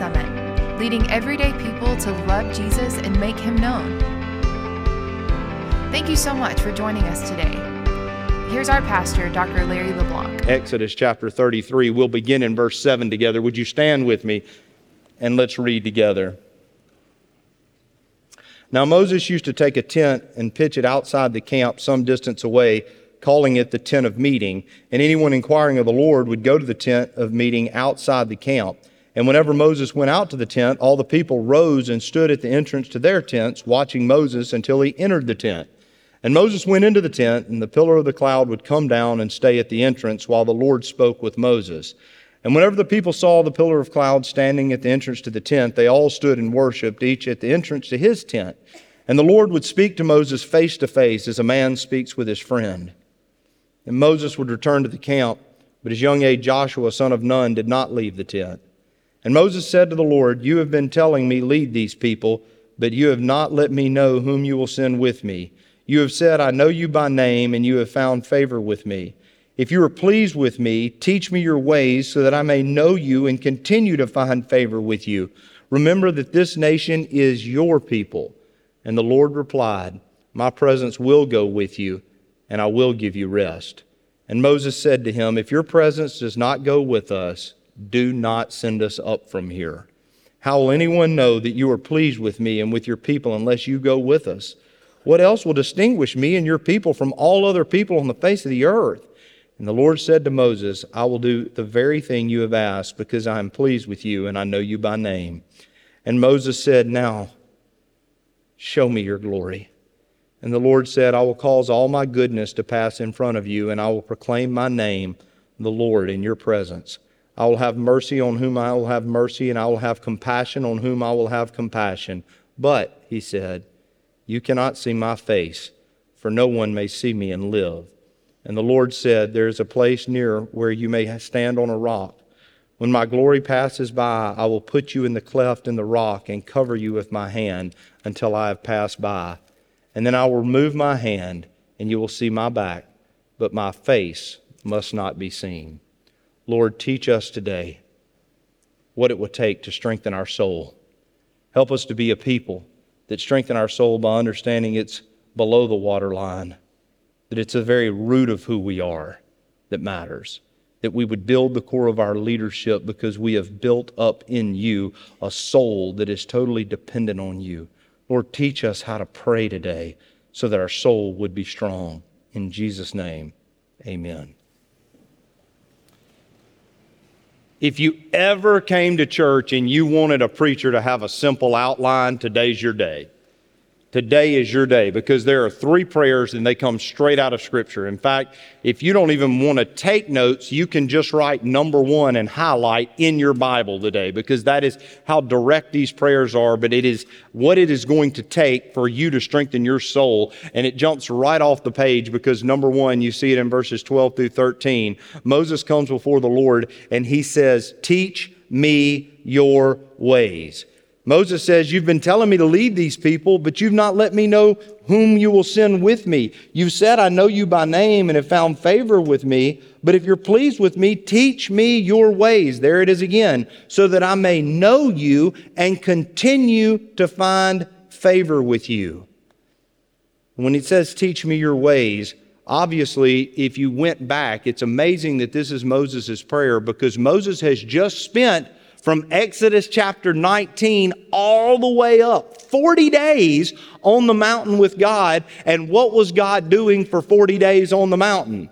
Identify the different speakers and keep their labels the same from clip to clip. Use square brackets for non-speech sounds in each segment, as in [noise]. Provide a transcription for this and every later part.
Speaker 1: Summit, leading everyday people to love Jesus and make him known. Thank you so much for joining us today. Here's our pastor, Dr. Larry LeBlanc.
Speaker 2: Exodus chapter 33. We'll begin in verse 7 together. Would you stand with me and let's read together? Now, Moses used to take a tent and pitch it outside the camp some distance away, calling it the tent of meeting. And anyone inquiring of the Lord would go to the tent of meeting outside the camp. And whenever Moses went out to the tent, all the people rose and stood at the entrance to their tents, watching Moses until he entered the tent. And Moses went into the tent, and the pillar of the cloud would come down and stay at the entrance while the Lord spoke with Moses. And whenever the people saw the pillar of cloud standing at the entrance to the tent, they all stood and worshiped, each at the entrance to his tent. And the Lord would speak to Moses face to face as a man speaks with his friend. And Moses would return to the camp, but his young aide Joshua, son of Nun, did not leave the tent. And Moses said to the Lord, You have been telling me, lead these people, but you have not let me know whom you will send with me. You have said, I know you by name, and you have found favor with me. If you are pleased with me, teach me your ways so that I may know you and continue to find favor with you. Remember that this nation is your people. And the Lord replied, My presence will go with you, and I will give you rest. And Moses said to him, If your presence does not go with us, do not send us up from here. How will anyone know that you are pleased with me and with your people unless you go with us? What else will distinguish me and your people from all other people on the face of the earth? And the Lord said to Moses, I will do the very thing you have asked because I am pleased with you and I know you by name. And Moses said, Now, show me your glory. And the Lord said, I will cause all my goodness to pass in front of you, and I will proclaim my name, the Lord, in your presence. I will have mercy on whom I will have mercy, and I will have compassion on whom I will have compassion. But, he said, you cannot see my face, for no one may see me and live. And the Lord said, There is a place near where you may stand on a rock. When my glory passes by, I will put you in the cleft in the rock and cover you with my hand until I have passed by. And then I will remove my hand, and you will see my back, but my face must not be seen. Lord, teach us today what it would take to strengthen our soul. Help us to be a people that strengthen our soul by understanding it's below the waterline, that it's the very root of who we are that matters. That we would build the core of our leadership because we have built up in you a soul that is totally dependent on you. Lord, teach us how to pray today so that our soul would be strong. In Jesus' name, amen. If you ever came to church and you wanted a preacher to have a simple outline, today's your day. Today is your day because there are three prayers and they come straight out of Scripture. In fact, if you don't even want to take notes, you can just write number one and highlight in your Bible today because that is how direct these prayers are, but it is what it is going to take for you to strengthen your soul. And it jumps right off the page because number one, you see it in verses 12 through 13. Moses comes before the Lord and he says, Teach me your ways. Moses says, You've been telling me to lead these people, but you've not let me know whom you will send with me. You've said, I know you by name and have found favor with me, but if you're pleased with me, teach me your ways. There it is again, so that I may know you and continue to find favor with you. When he says, Teach me your ways, obviously, if you went back, it's amazing that this is Moses' prayer because Moses has just spent from Exodus chapter 19 all the way up 40 days on the mountain with God. And what was God doing for 40 days on the mountain?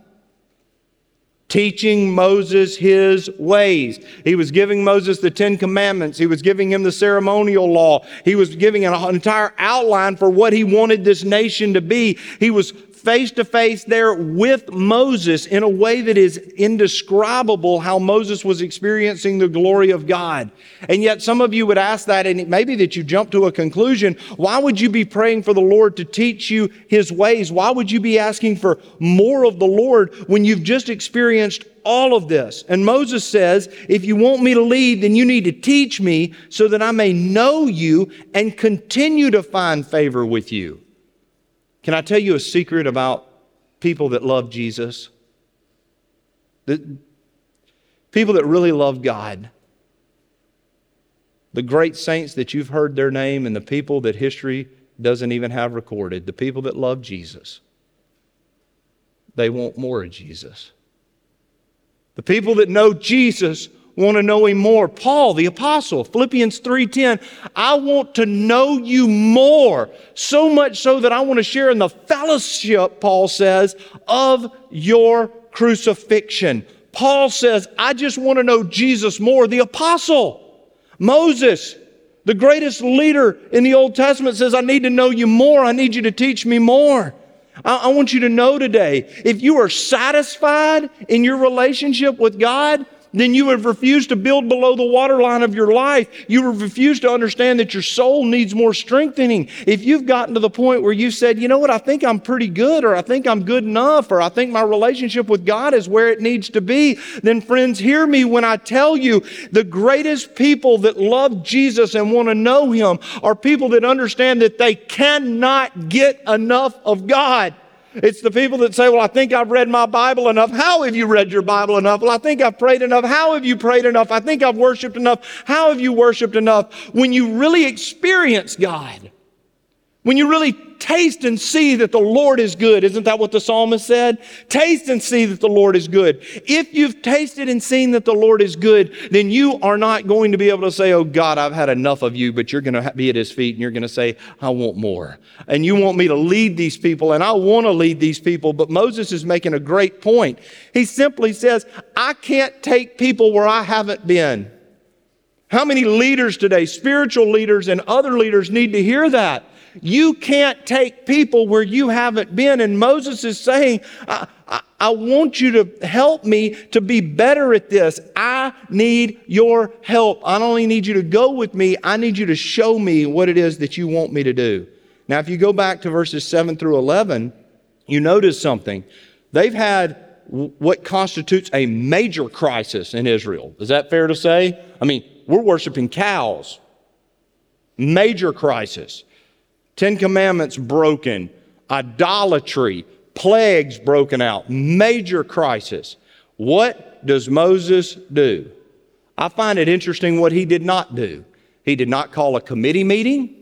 Speaker 2: Teaching Moses his ways. He was giving Moses the Ten Commandments. He was giving him the ceremonial law. He was giving an entire outline for what he wanted this nation to be. He was face to face there with Moses in a way that is indescribable how Moses was experiencing the glory of God. And yet some of you would ask that and it may be that you jump to a conclusion. Why would you be praying for the Lord to teach you his ways? Why would you be asking for more of the Lord when you've just experienced all of this. And Moses says, if you want me to lead, then you need to teach me so that I may know you and continue to find favor with you. Can I tell you a secret about people that love Jesus? The people that really love God, the great saints that you've heard their name and the people that history doesn't even have recorded, the people that love Jesus, they want more of Jesus. The people that know Jesus want to know him more. Paul, the apostle, Philippians 3:10, I want to know you more, so much so that I want to share in the fellowship, Paul says, of your crucifixion. Paul says, I just want to know Jesus more. The apostle, Moses, the greatest leader in the Old Testament says, I need to know you more. I need you to teach me more. I, I want you to know today, if you are satisfied in your relationship with God, then you have refused to build below the waterline of your life. You have refused to understand that your soul needs more strengthening. If you've gotten to the point where you said, you know what, I think I'm pretty good, or I think I'm good enough, or I think my relationship with God is where it needs to be, then friends, hear me when I tell you the greatest people that love Jesus and want to know Him are people that understand that they cannot get enough of God. It's the people that say, Well, I think I've read my Bible enough. How have you read your Bible enough? Well, I think I've prayed enough. How have you prayed enough? I think I've worshiped enough. How have you worshiped enough? When you really experience God, when you really taste and see that the Lord is good, isn't that what the psalmist said? Taste and see that the Lord is good. If you've tasted and seen that the Lord is good, then you are not going to be able to say, Oh God, I've had enough of you, but you're going to be at his feet and you're going to say, I want more. And you want me to lead these people, and I want to lead these people. But Moses is making a great point. He simply says, I can't take people where I haven't been. How many leaders today, spiritual leaders and other leaders, need to hear that? You can't take people where you haven't been. And Moses is saying, I, I, I, want you to help me to be better at this. I need your help. I don't only need you to go with me, I need you to show me what it is that you want me to do. Now, if you go back to verses 7 through 11, you notice something. They've had what constitutes a major crisis in Israel. Is that fair to say? I mean, we're worshiping cows. Major crisis. Ten Commandments broken, idolatry, plagues broken out, major crisis. What does Moses do? I find it interesting what he did not do. He did not call a committee meeting.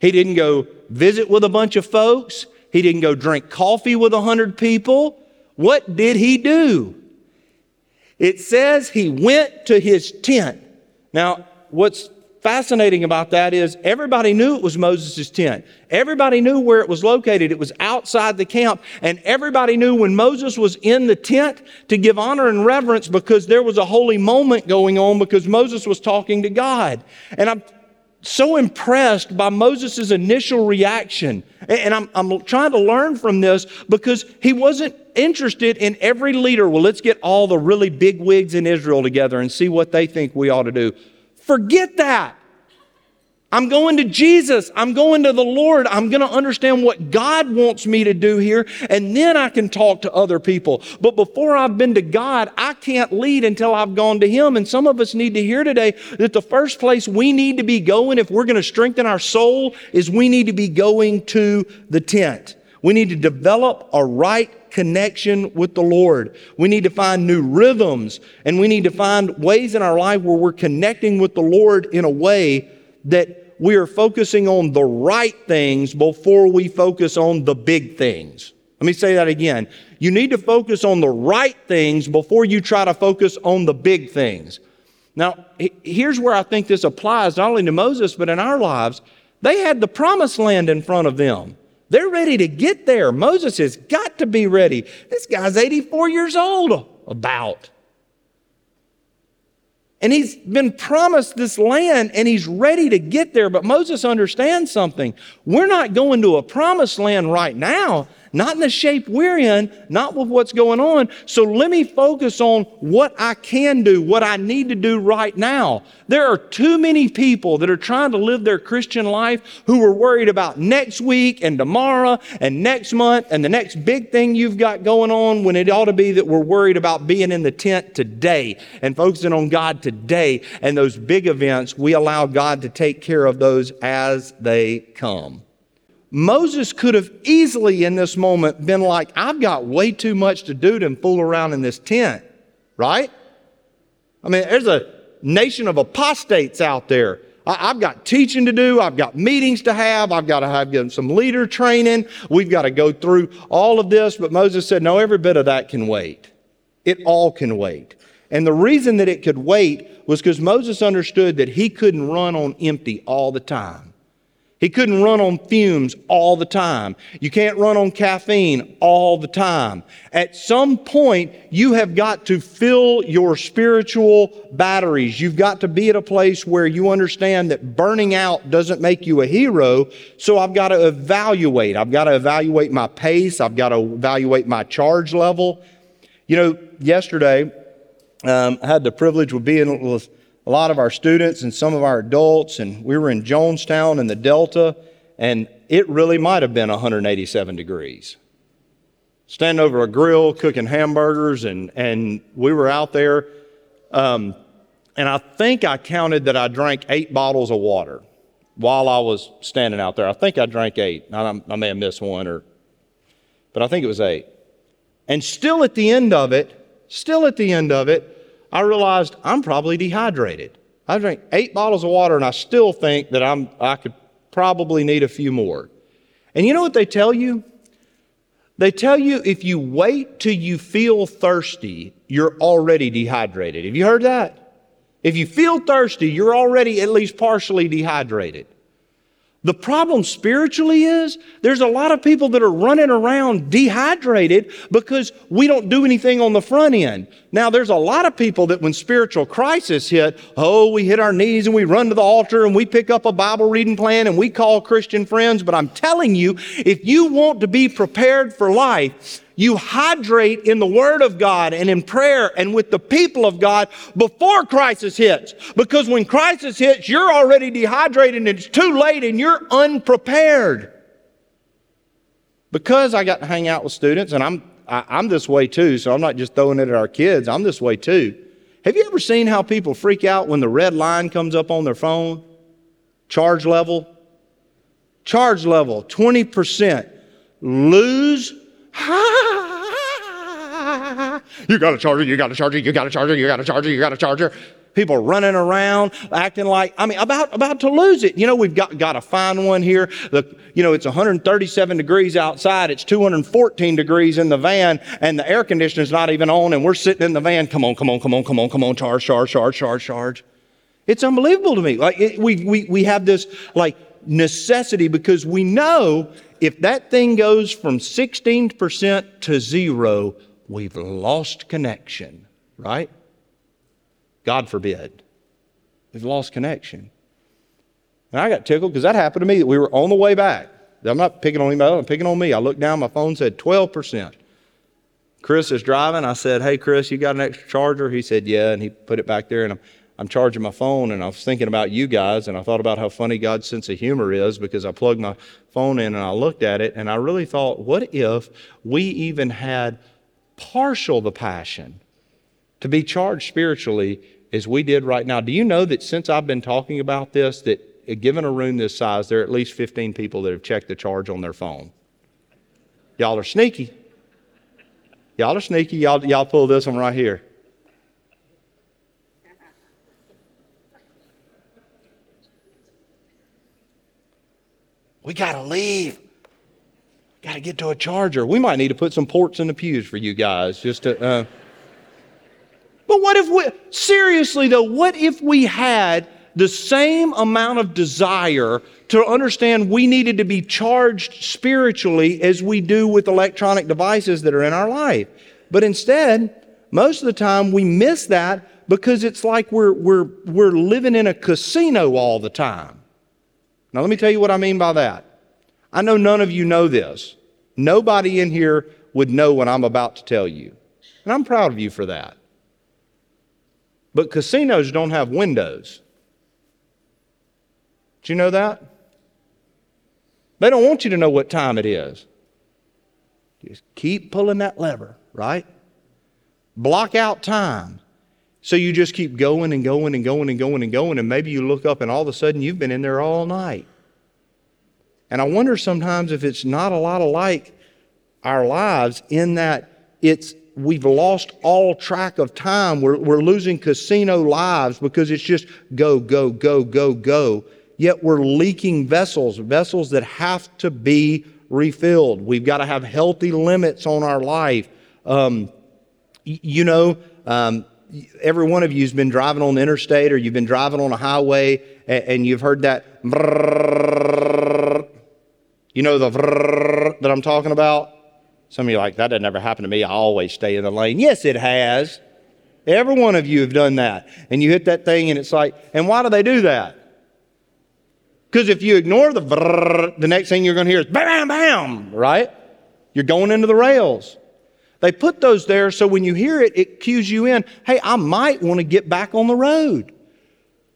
Speaker 2: He didn't go visit with a bunch of folks. He didn't go drink coffee with a hundred people. What did he do? It says he went to his tent. Now, what's fascinating about that is everybody knew it was Moses' tent. Everybody knew where it was located. It was outside the camp. And everybody knew when Moses was in the tent to give honor and reverence because there was a holy moment going on because Moses was talking to God. And I'm so impressed by Moses' initial reaction. And I'm, I'm trying to learn from this because he wasn't interested in every leader. Well, let's get all the really big wigs in Israel together and see what they think we ought to do. Forget that. I'm going to Jesus. I'm going to the Lord. I'm going to understand what God wants me to do here, and then I can talk to other people. But before I've been to God, I can't lead until I've gone to Him. And some of us need to hear today that the first place we need to be going if we're going to strengthen our soul is we need to be going to the tent. We need to develop a right connection with the Lord. We need to find new rhythms and we need to find ways in our life where we're connecting with the Lord in a way that we are focusing on the right things before we focus on the big things. Let me say that again. You need to focus on the right things before you try to focus on the big things. Now, here's where I think this applies not only to Moses, but in our lives. They had the promised land in front of them. They're ready to get there. Moses has got to be ready. This guy's 84 years old, about. And he's been promised this land and he's ready to get there. But Moses understands something. We're not going to a promised land right now not in the shape we're in, not with what's going on. So let me focus on what I can do, what I need to do right now. There are too many people that are trying to live their Christian life who are worried about next week and tomorrow and next month and the next big thing you've got going on when it ought to be that we're worried about being in the tent today and focusing on God today. And those big events, we allow God to take care of those as they come. Moses could have easily in this moment been like, I've got way too much to do to fool around in this tent, right? I mean, there's a nation of apostates out there. I, have got teaching to do. I've got meetings to have. I've got to have some leader training. We've got to go through all of this. But Moses said, no, every bit of that can wait. It all can wait. And the reason that it could wait was because Moses understood that he couldn't run on empty all the time. He couldn't run on fumes all the time. You can't run on caffeine all the time. At some point, you have got to fill your spiritual batteries. You've got to be at a place where you understand that burning out doesn't make you a hero. So I've got to evaluate. I've got to evaluate my pace. I've got to evaluate my charge level. You know, yesterday, um, I had the privilege of being with a lot of our students and some of our adults, and we were in Jonestown in the Delta, and it really might have been 187 degrees. Standing over a grill cooking hamburgers, and, and we were out there. Um, and I think I counted that I drank eight bottles of water while I was standing out there. I think I drank eight. I, I may have missed one, or, but I think it was eight. And still at the end of it, still at the end of it, I realized I'm probably dehydrated. I drank eight bottles of water and I still think that I'm, I could probably need a few more. And you know what they tell you? They tell you if you wait till you feel thirsty, you're already dehydrated. Have you heard that? If you feel thirsty, you're already at least partially dehydrated. The problem spiritually is there's a lot of people that are running around dehydrated because we don't do anything on the front end. Now, there's a lot of people that when spiritual crisis hit, oh, we hit our knees and we run to the altar and we pick up a Bible reading plan and we call Christian friends. But I'm telling you, if you want to be prepared for life, you hydrate in the Word of God and in prayer and with the people of God before crisis hits. Because when crisis hits, you're already dehydrated and it's too late and you're unprepared. Because I got to hang out with students and I'm, I, I'm this way too, so I'm not just throwing it at our kids, I'm this way too. Have you ever seen how people freak out when the red line comes up on their phone? Charge level? Charge level, 20%. Lose [laughs] you got a charger, you got a charger, you got a charger, you got a charger, you got a charger. People running around, acting like, I mean, about, about to lose it. You know, we've got, got to find one here. The, you know, it's 137 degrees outside. It's 214 degrees in the van and the air conditioner's not even on and we're sitting in the van. Come on, come on, come on, come on, come on, charge, charge, charge, charge, charge. It's unbelievable to me. Like it, we, we, we have this like necessity because we know if that thing goes from 16% to zero, we've lost connection, right? God forbid. We've lost connection. And I got tickled because that happened to me. That we were on the way back. I'm not picking on anybody, I'm picking on me. I looked down, my phone said 12%. Chris is driving. I said, Hey, Chris, you got an extra charger? He said, Yeah. And he put it back there. And I'm, I'm charging my phone and I was thinking about you guys and I thought about how funny God's sense of humor is because I plugged my phone in and I looked at it and I really thought, what if we even had partial the passion to be charged spiritually as we did right now? Do you know that since I've been talking about this, that given a room this size, there are at least 15 people that have checked the charge on their phone? Y'all are sneaky. Y'all are sneaky. Y'all, y'all pull this one right here. We got to leave. Got to get to a charger. We might need to put some ports in the pews for you guys just to. Uh... But what if we, seriously though, what if we had the same amount of desire to understand we needed to be charged spiritually as we do with electronic devices that are in our life? But instead, most of the time we miss that because it's like we're, we're, we're living in a casino all the time. Now, let me tell you what I mean by that. I know none of you know this. Nobody in here would know what I'm about to tell you. And I'm proud of you for that. But casinos don't have windows. Do you know that? They don't want you to know what time it is. Just keep pulling that lever, right? Block out time. So you just keep going and going and going and going and going, and maybe you look up and all of a sudden you've been in there all night. And I wonder sometimes if it's not a lot like our lives in that it's we've lost all track of time. We're, we're losing casino lives because it's just go, go, go, go, go. Yet we're leaking vessels, vessels that have to be refilled. We've got to have healthy limits on our life. Um, you know, um, every one of you has been driving on the interstate or you've been driving on a highway and, and you've heard that. You know the that I'm talking about? Some of you like, that doesn't ever happen to me. I always stay in the lane. Yes, it has. Every one of you have done that. And you hit that thing and it's like, and why do they do that? Because if you ignore the the next thing you're going to hear is bam, bam, bam, right? You're going into the rails. They put those there so when you hear it, it cues you in hey, I might want to get back on the road.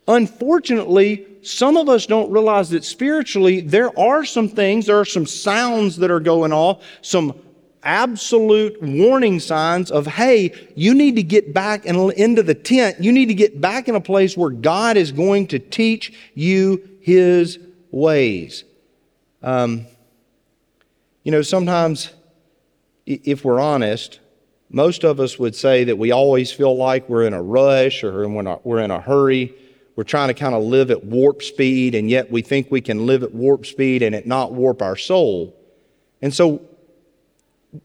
Speaker 2: Unfortunately, some of us don't realize that spiritually there are some things, there are some sounds that are going off, some absolute warning signs of, hey, you need to get back and into the tent. You need to get back in a place where God is going to teach you his ways. Um, you know, sometimes, if we're honest, most of us would say that we always feel like we're in a rush or we're in a hurry. We're trying to kind of live at warp speed, and yet we think we can live at warp speed and it not warp our soul. And so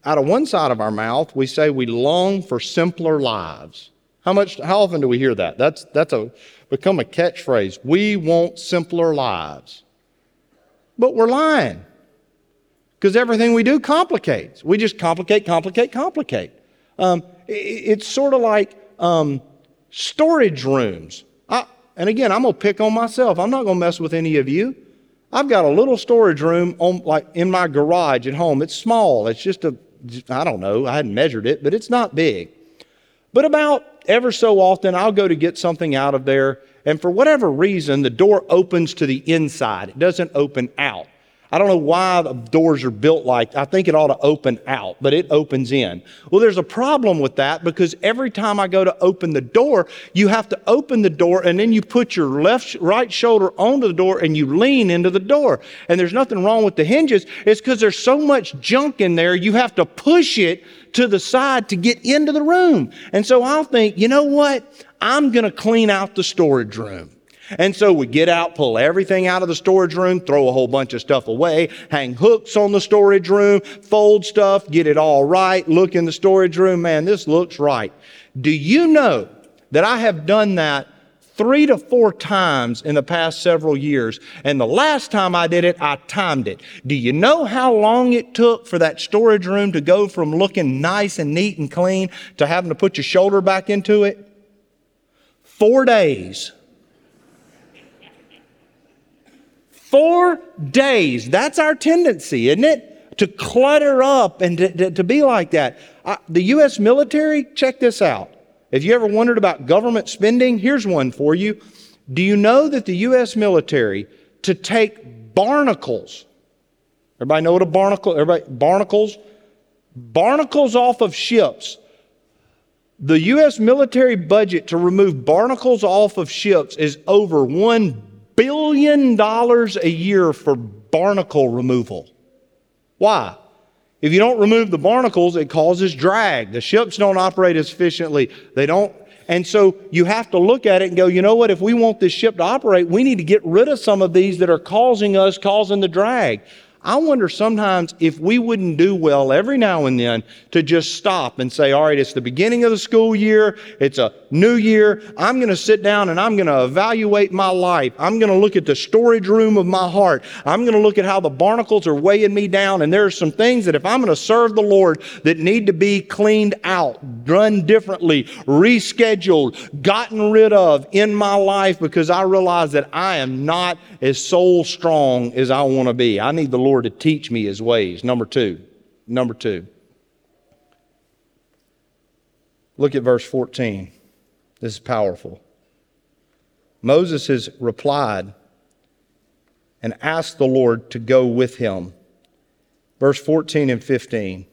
Speaker 2: out of one side of our mouth, we say we long for simpler lives. How much, how often do we hear that? That's, that's a, become a catchphrase. We want simpler lives. But we're lying. Because everything we do complicates. We just complicate, complicate, complicate. Um, it, it's sort of like um, storage rooms. I, and again, I'm going to pick on myself. I'm not going to mess with any of you. I've got a little storage room on, like in my garage at home. It's small. It's just a, I don't know, I hadn't measured it, but it's not big. But about ever so often, I'll go to get something out of there, and for whatever reason, the door opens to the inside. It doesn't open out. I don't know why the doors are built like I think it ought to open out, but it opens in. Well, there's a problem with that because every time I go to open the door, you have to open the door and then you put your left right shoulder onto the door and you lean into the door. And there's nothing wrong with the hinges. It's because there's so much junk in there, you have to push it to the side to get into the room. And so I'll think, you know what? I'm going to clean out the storage room. And so we get out, pull everything out of the storage room, throw a whole bunch of stuff away, hang hooks on the storage room, fold stuff, get it all right, look in the storage room. Man, this looks right. Do you know that I have done that three to four times in the past several years. And the last time I did it, I timed it. Do you know how long it took for that storage room to go from looking nice and neat and clean to having to put your shoulder back into it? Four days. Four days. That's our tendency, isn't it? To clutter up and to, to, to be like that. Uh, the U.S. military, check this out. If you ever wondered about government spending, here's one for you. Do you know that the U.S. military, to take barnacles, everybody know what a barnacle, everybody, barnacles? Barnacles off of ships. The U.S. military budget to remove barnacles off of ships is over $1 billion a year for barnacle removal. Why? If you don't remove the barnacles, it causes drag. The ships don't operate as efficiently. They don't. And so you have to look at it and go, you know what? If we want this ship to operate, we need to get rid of some of these that are causing us, causing the drag. I wonder sometimes if we wouldn't do well every now and then to just stop and say, all right, it's the beginning of the school year. It's a new year. I'm going to sit down and I'm going to evaluate my life. I'm going to look at the storage room of my heart. I'm going to look at how the barnacles are weighing me down. And there are some things that if I'm going to serve the Lord that need to be cleaned out, done differently, rescheduled, gotten rid of in my life because I realize that I am not as soul strong as I want to be. I need the Lord Lord to teach me his ways. Number two. Number two. Look at verse 14. This is powerful. Moses has replied and asked the Lord to go with him. Verse 14 and 15.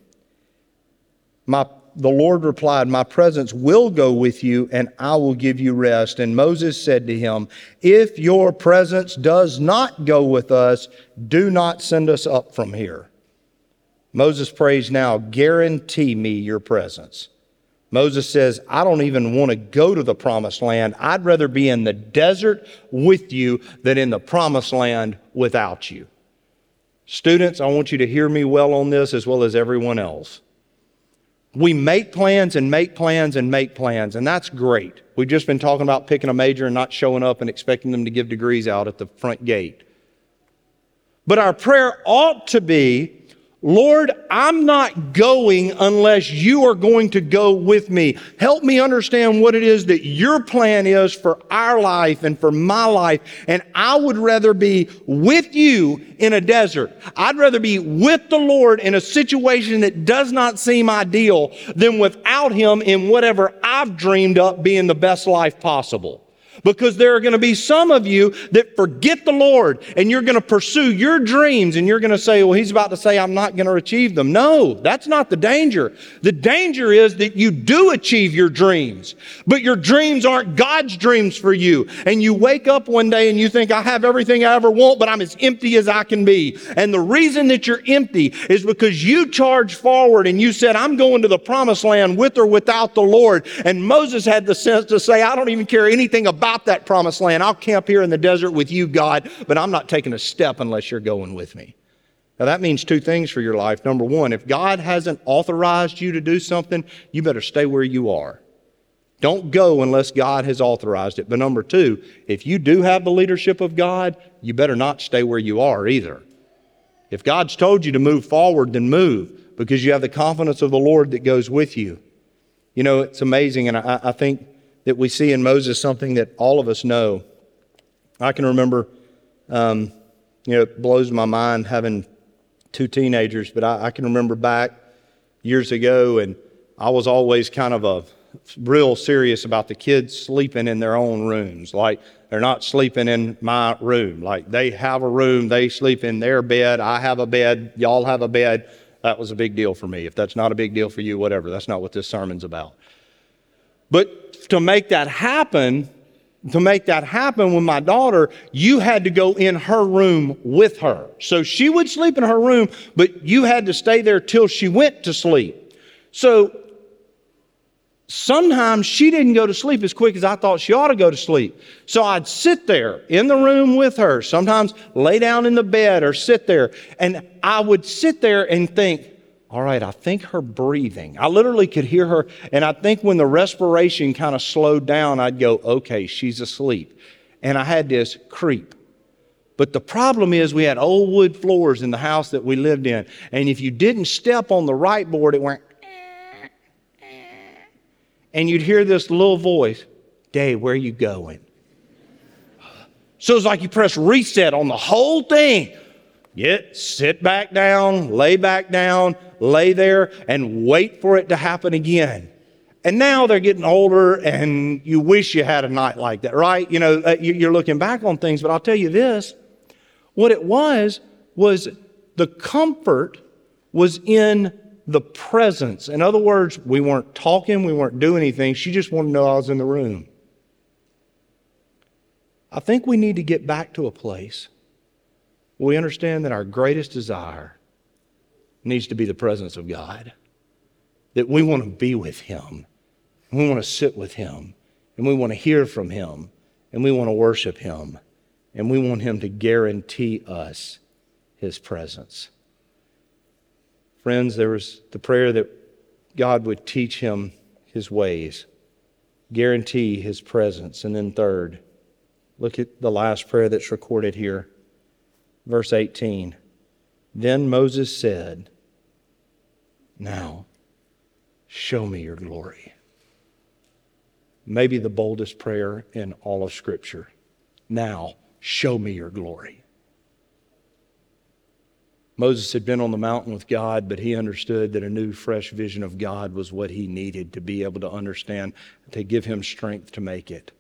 Speaker 2: My the Lord replied, My presence will go with you, and I will give you rest. And Moses said to him, If your presence does not go with us, do not send us up from here. Moses prays now, guarantee me your presence. Moses says, I don't even want to go to the promised land. I'd rather be in the desert with you than in the promised land without you. Students, I want you to hear me well on this as well as everyone else. We make plans and make plans and make plans, and that's great. We've just been talking about picking a major and not showing up and expecting them to give degrees out at the front gate. But our prayer ought to be Lord, I'm not going unless you are going to go with me. Help me understand what it is that your plan is for our life and for my life. And I would rather be with you in a desert. I'd rather be with the Lord in a situation that does not seem ideal than without him in whatever I've dreamed up being the best life possible. Because there are going to be some of you that forget the Lord and you're going to pursue your dreams and you're going to say, well, he's about to say, I'm not going to achieve them. No, that's not the danger. The danger is that you do achieve your dreams, but your dreams aren't God's dreams for you. And you wake up one day and you think, I have everything I ever want, but I'm as empty as I can be. And the reason that you're empty is because you charged forward and you said, I'm going to the promised land with or without the Lord. And Moses had the sense to say, I don't even care anything about about that promised land. I'll camp here in the desert with you, God, but I'm not taking a step unless you're going with me. Now, that means two things for your life. Number one, if God hasn't authorized you to do something, you better stay where you are. Don't go unless God has authorized it. But number two, if you do have the leadership of God, you better not stay where you are either. If God's told you to move forward, then move because you have the confidence of the Lord that goes with you. You know, it's amazing, and I, I think that we see in Moses something that all of us know. I can remember, um, you know, it blows my mind having two teenagers, but I, I can remember back years ago, and I was always kind of a real serious about the kids sleeping in their own rooms. Like they're not sleeping in my room. Like they have a room, they sleep in their bed. I have a bed, y'all have a bed. That was a big deal for me. If that's not a big deal for you, whatever. That's not what this sermon's about. But to make that happen, to make that happen with my daughter, you had to go in her room with her. So she would sleep in her room, but you had to stay there till she went to sleep. So sometimes she didn't go to sleep as quick as I thought she ought to go to sleep. So I'd sit there in the room with her, sometimes lay down in the bed or sit there, and I would sit there and think, all right, I think her breathing. I literally could hear her, and I think when the respiration kind of slowed down, I'd go, okay, she's asleep. And I had this creep. But the problem is, we had old wood floors in the house that we lived in, and if you didn't step on the right board, it went, and you'd hear this little voice, Dave, where are you going? So it's like you press reset on the whole thing. Get, sit back down, lay back down, lay there and wait for it to happen again. And now they're getting older and you wish you had a night like that, right? You know, uh, you're looking back on things, but I'll tell you this. What it was, was the comfort was in the presence. In other words, we weren't talking, we weren't doing anything. She just wanted to know I was in the room. I think we need to get back to a place where we understand that our greatest desire needs to be the presence of God. That we want to be with Him, we want to sit with Him, and we want to hear from Him, and we want to worship Him, and we want Him to guarantee us His presence. Friends, there was the prayer that God would teach him His ways, guarantee His presence, and then third, look at the last prayer that's recorded here, verse 18. Then Moses said, Now, show me your glory. Maybe the boldest prayer in all of Scripture. Now, show me your glory. Moses had been on the mountain with God, but he understood that a new, fresh vision of God was what he needed to be able to understand, to give him strength to make it.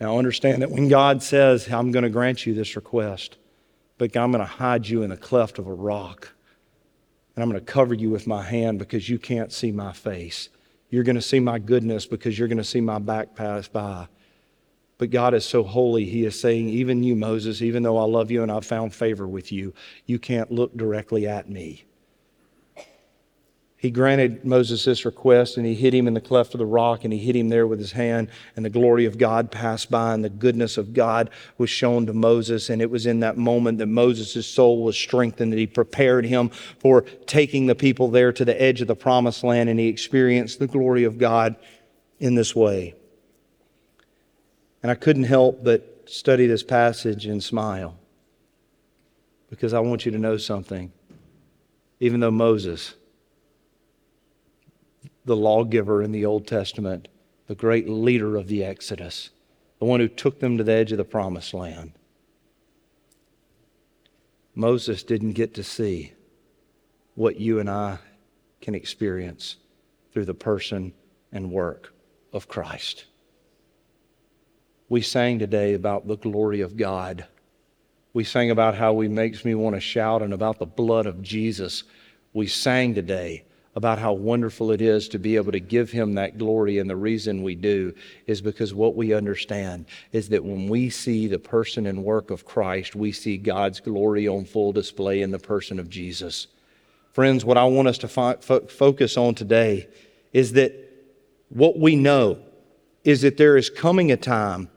Speaker 2: Now, understand that when God says, I'm going to grant you this request, but I'm going to hide you in the cleft of a rock. And I'm going to cover you with my hand because you can't see my face. You're going to see my goodness because you're going to see my back pass by. But God is so holy, He is saying, even you, Moses, even though I love you and I've found favor with you, you can't look directly at me. He granted Moses this request and he hit him in the cleft of the rock and he hit him there with his hand and the glory of God passed by and the goodness of God was shown to Moses and it was in that moment that Moses' soul was strengthened that he prepared him for taking the people there to the edge of the promised land and he experienced the glory of God in this way. And I couldn't help but study this passage and smile because I want you to know something. Even though Moses the lawgiver in the Old Testament, the great leader of the Exodus, the one who took them to the edge of the promised land. Moses didn't get to see what you and I can experience through the person and work of Christ. We sang today about the glory of God. We sang about how he makes me want to shout and about the blood of Jesus. We sang today about how wonderful it is to be able to give him that glory. And the reason we do is because what we understand is that when we see the person and work of Christ, we see God's glory on full display in the person of Jesus. Friends, what I want us to fo- focus on today is that what we know is that there is coming a time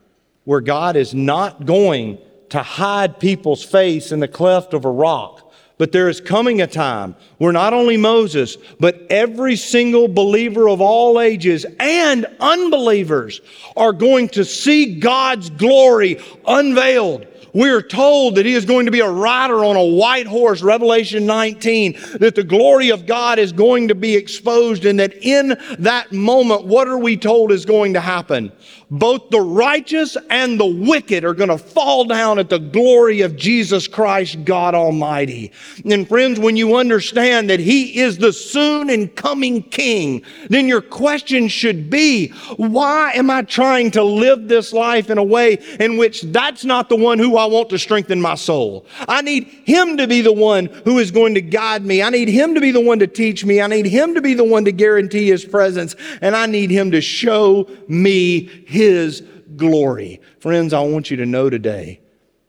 Speaker 2: where God is not going to hide people's face in the cleft of a rock but there is coming a time where not only Moses, but every single believer of all ages and unbelievers are going to see God's glory unveiled we are told that he is going to be a rider on a white horse, Revelation 19, that the glory of God is going to be exposed, and that in that moment, what are we told is going to happen? Both the righteous and the wicked are going to fall down at the glory of Jesus Christ, God Almighty. And friends, when you understand that He is the soon and coming King, then your question should be, why am I trying to live this life in a way in which that's not the one who I want to strengthen my soul? I need Him to be the one who is going to guide me. I need Him to be the one to teach me. I need Him to be the one to guarantee His presence. And I need Him to show me His his glory. Friends, I want you to know today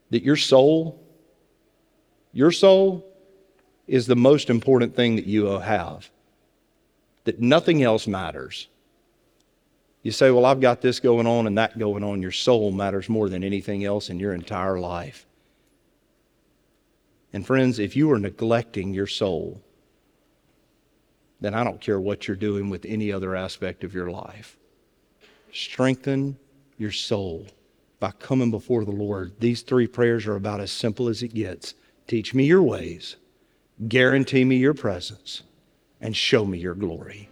Speaker 2: that your soul, your soul is the most important thing that you have, that nothing else matters. You say, Well, I've got this going on and that going on. Your soul matters more than anything else in your entire life. And friends, if you are neglecting your soul, then I don't care what you're doing with any other aspect of your life strengthen your soul by coming before the Lord. These three prayers are about as simple as it gets. Teach me your ways, guarantee me your presence, and show me your glory.